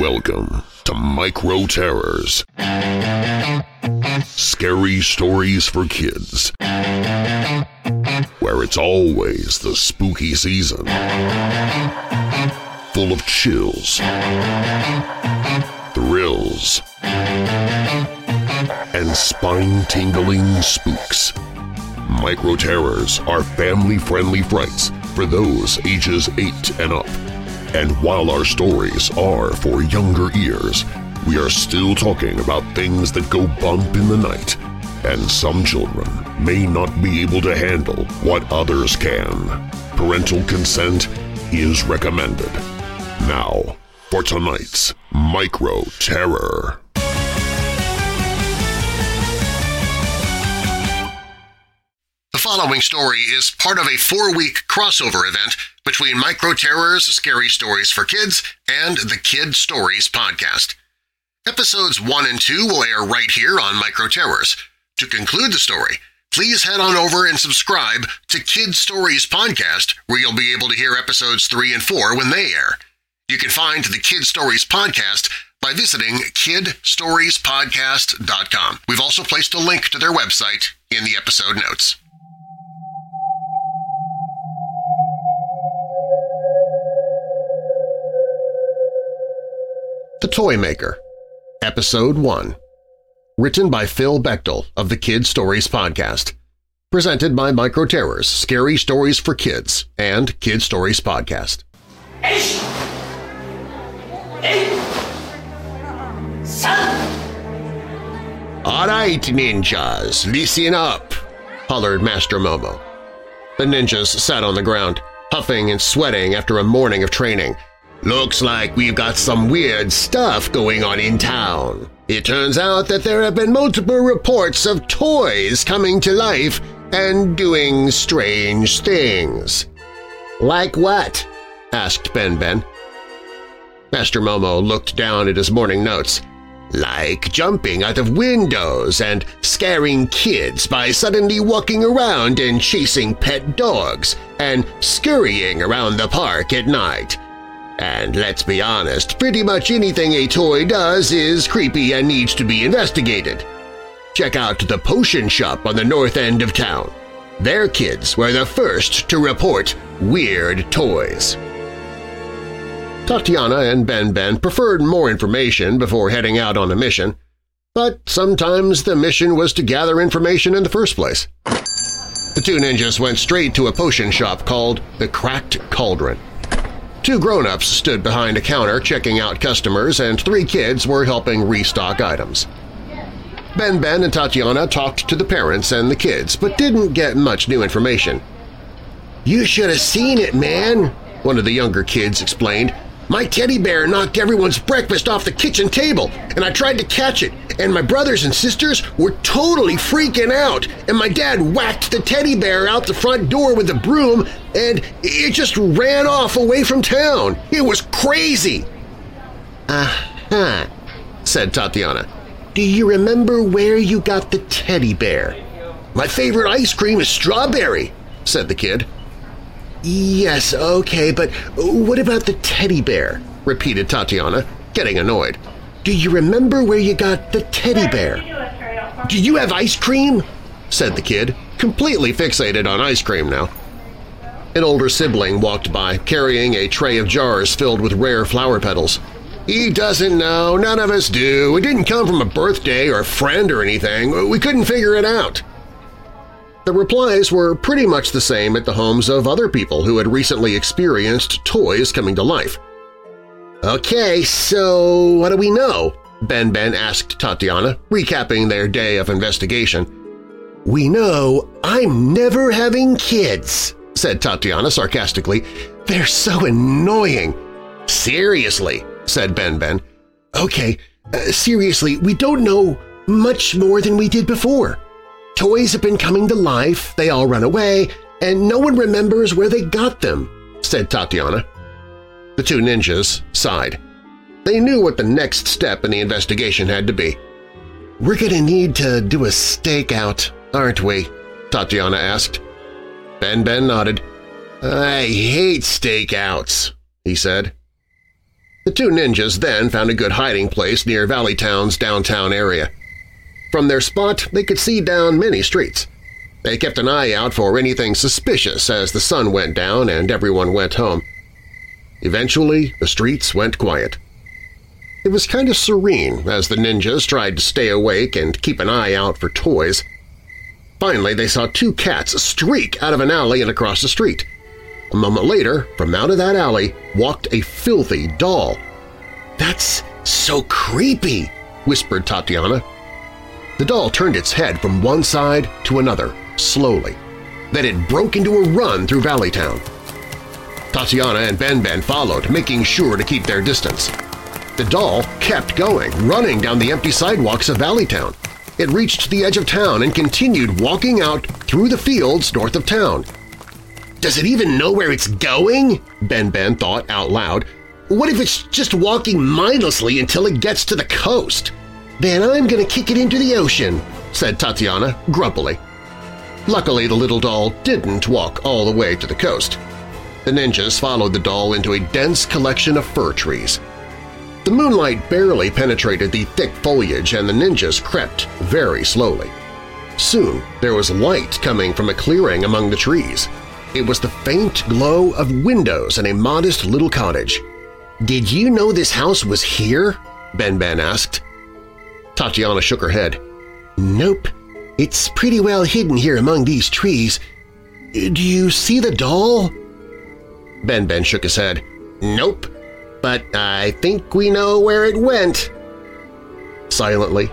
Welcome to Micro Terrors. Scary stories for kids. Where it's always the spooky season. Full of chills, thrills, and spine tingling spooks. Micro Terrors are family friendly frights for those ages 8 and up. And while our stories are for younger ears, we are still talking about things that go bump in the night, and some children may not be able to handle what others can. Parental consent is recommended. Now, for tonight's Micro Terror. Following story is part of a four-week crossover event between Micro Terrors Scary Stories for Kids and the Kid Stories podcast. Episodes 1 and 2 will air right here on Micro Terrors. To conclude the story, please head on over and subscribe to Kid Stories podcast where you'll be able to hear episodes 3 and 4 when they air. You can find the Kid Stories podcast by visiting kidstoriespodcast.com. We've also placed a link to their website in the episode notes. Toy Maker Episode 1 Written by Phil Bechtel of the Kid Stories Podcast. Presented by Micro Terrors, Scary Stories for Kids, and Kid Stories Podcast. All right, ninjas, listen up, hollered Master Momo. The ninjas sat on the ground, huffing and sweating after a morning of training. Looks like we've got some weird stuff going on in town. It turns out that there have been multiple reports of toys coming to life and doing strange things. Like what? asked Ben Ben. Master Momo looked down at his morning notes. Like jumping out of windows and scaring kids by suddenly walking around and chasing pet dogs and scurrying around the park at night. And let's be honest, pretty much anything a toy does is creepy and needs to be investigated. Check out the Potion Shop on the north end of town. Their kids were the first to report weird toys. Tatiana and Ben Ben preferred more information before heading out on a mission, but sometimes the mission was to gather information in the first place. The two ninjas went straight to a potion shop called the Cracked Cauldron. Two grown-ups stood behind a counter checking out customers and three kids were helping restock items. Ben Ben and Tatiana talked to the parents and the kids but didn't get much new information. "'You should have seen it, man,' one of the younger kids explained. My teddy bear knocked everyone's breakfast off the kitchen table, and I tried to catch it, and my brothers and sisters were totally freaking out, and my dad whacked the teddy bear out the front door with a broom, and it just ran off away from town. It was crazy. Uh-huh, said Tatiana. Do you remember where you got the teddy bear? My favorite ice cream is strawberry, said the kid. Yes, okay, but what about the teddy bear? repeated Tatiana, getting annoyed. Do you remember where you got the teddy bear? Do you have ice cream? said the kid, completely fixated on ice cream now. An older sibling walked by, carrying a tray of jars filled with rare flower petals. He doesn't know. None of us do. It didn't come from a birthday or a friend or anything. We couldn't figure it out. The replies were pretty much the same at the homes of other people who had recently experienced toys coming to life. Okay, so what do we know? Ben Ben asked Tatiana, recapping their day of investigation. We know I'm never having kids, said Tatiana sarcastically. They're so annoying. Seriously, said Ben Ben. Okay, uh, seriously, we don't know much more than we did before. Toys have been coming to life, they all run away, and no one remembers where they got them, said Tatiana. The two ninjas sighed. They knew what the next step in the investigation had to be. We're gonna need to do a stakeout, aren't we? Tatiana asked. Ben Ben nodded. I hate stakeouts, he said. The two ninjas then found a good hiding place near Valleytown's downtown area. From their spot, they could see down many streets. They kept an eye out for anything suspicious as the sun went down and everyone went home. Eventually, the streets went quiet. It was kind of serene as the ninjas tried to stay awake and keep an eye out for toys. Finally, they saw two cats streak out of an alley and across the street. A moment later, from out of that alley walked a filthy doll. That's so creepy, whispered Tatiana. The doll turned its head from one side to another, slowly. Then it broke into a run through Valleytown. Tatiana and Ben Ben followed, making sure to keep their distance. The doll kept going, running down the empty sidewalks of Valleytown. It reached the edge of town and continued walking out through the fields north of town. Does it even know where it's going? Ben Ben thought out loud. What if it's just walking mindlessly until it gets to the coast? Then I'm gonna kick it into the ocean, said Tatiana grumpily. Luckily, the little doll didn't walk all the way to the coast. The ninjas followed the doll into a dense collection of fir trees. The moonlight barely penetrated the thick foliage and the ninjas crept very slowly. Soon there was light coming from a clearing among the trees. It was the faint glow of windows in a modest little cottage. "'Did you know this house was here?' Ben Ben asked. Tatiana shook her head. "'Nope. It's pretty well hidden here among these trees. Do you see the doll?' Ben Ben shook his head. "'Nope. But I think we know where it went.' Silently,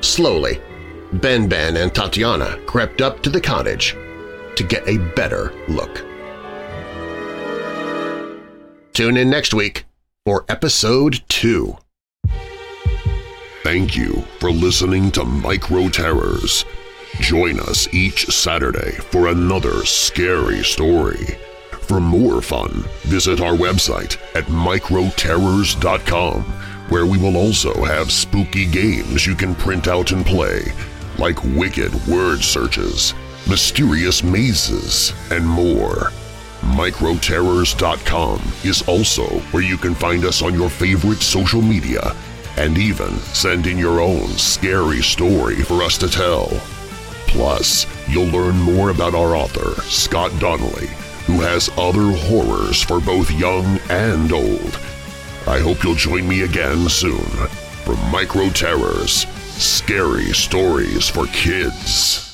slowly, Ben Ben and Tatiana crept up to the cottage to get a better look. Tune in next week for Episode 2. Thank you for listening to Micro Terrors. Join us each Saturday for another scary story. For more fun, visit our website at microterrors.com, where we will also have spooky games you can print out and play, like wicked word searches, mysterious mazes, and more. Microterrors.com is also where you can find us on your favorite social media and even send in your own scary story for us to tell. Plus, you'll learn more about our author, Scott Donnelly, who has other horrors for both young and old. I hope you'll join me again soon for Micro Terrors, Scary Stories for Kids.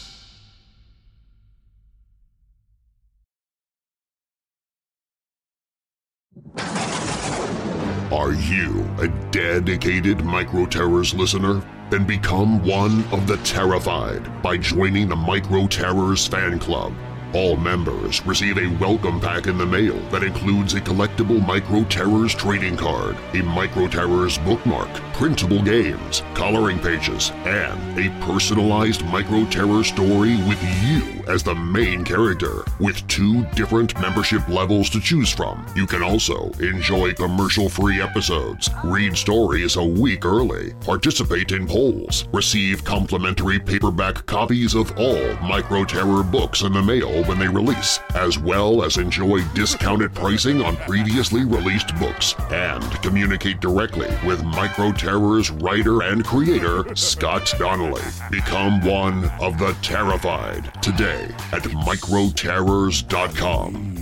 Are you a dedicated Micro Terrors listener? Then become one of the terrified by joining the Micro Terrors fan club. All members receive a welcome pack in the mail that includes a collectible Micro Terrors trading card, a Micro Terrors bookmark, printable games, coloring pages, and a personalized Micro Terror story with you as the main character, with two different membership levels to choose from. You can also enjoy commercial-free episodes, read stories a week early, participate in polls, receive complimentary paperback copies of all Micro Terror books in the mail when they release, as well as enjoy discounted pricing on previously released books, and communicate directly with Microterror's writer and creator, Scott Donnelly. Become one of the terrified today at microterrors.com.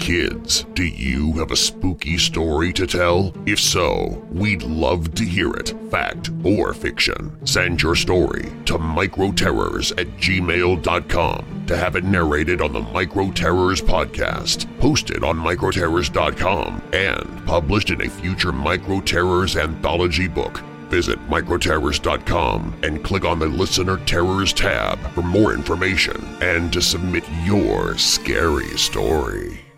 Kids, do you have a spooky story to tell? If so, we'd love to hear it, fact or fiction. Send your story to microterrors at gmail.com to have it narrated on the Micro Terrors podcast, posted on microterrors.com, and published in a future Micro Terrors anthology book. Visit microterrors.com and click on the Listener Terrors tab for more information and to submit your scary story.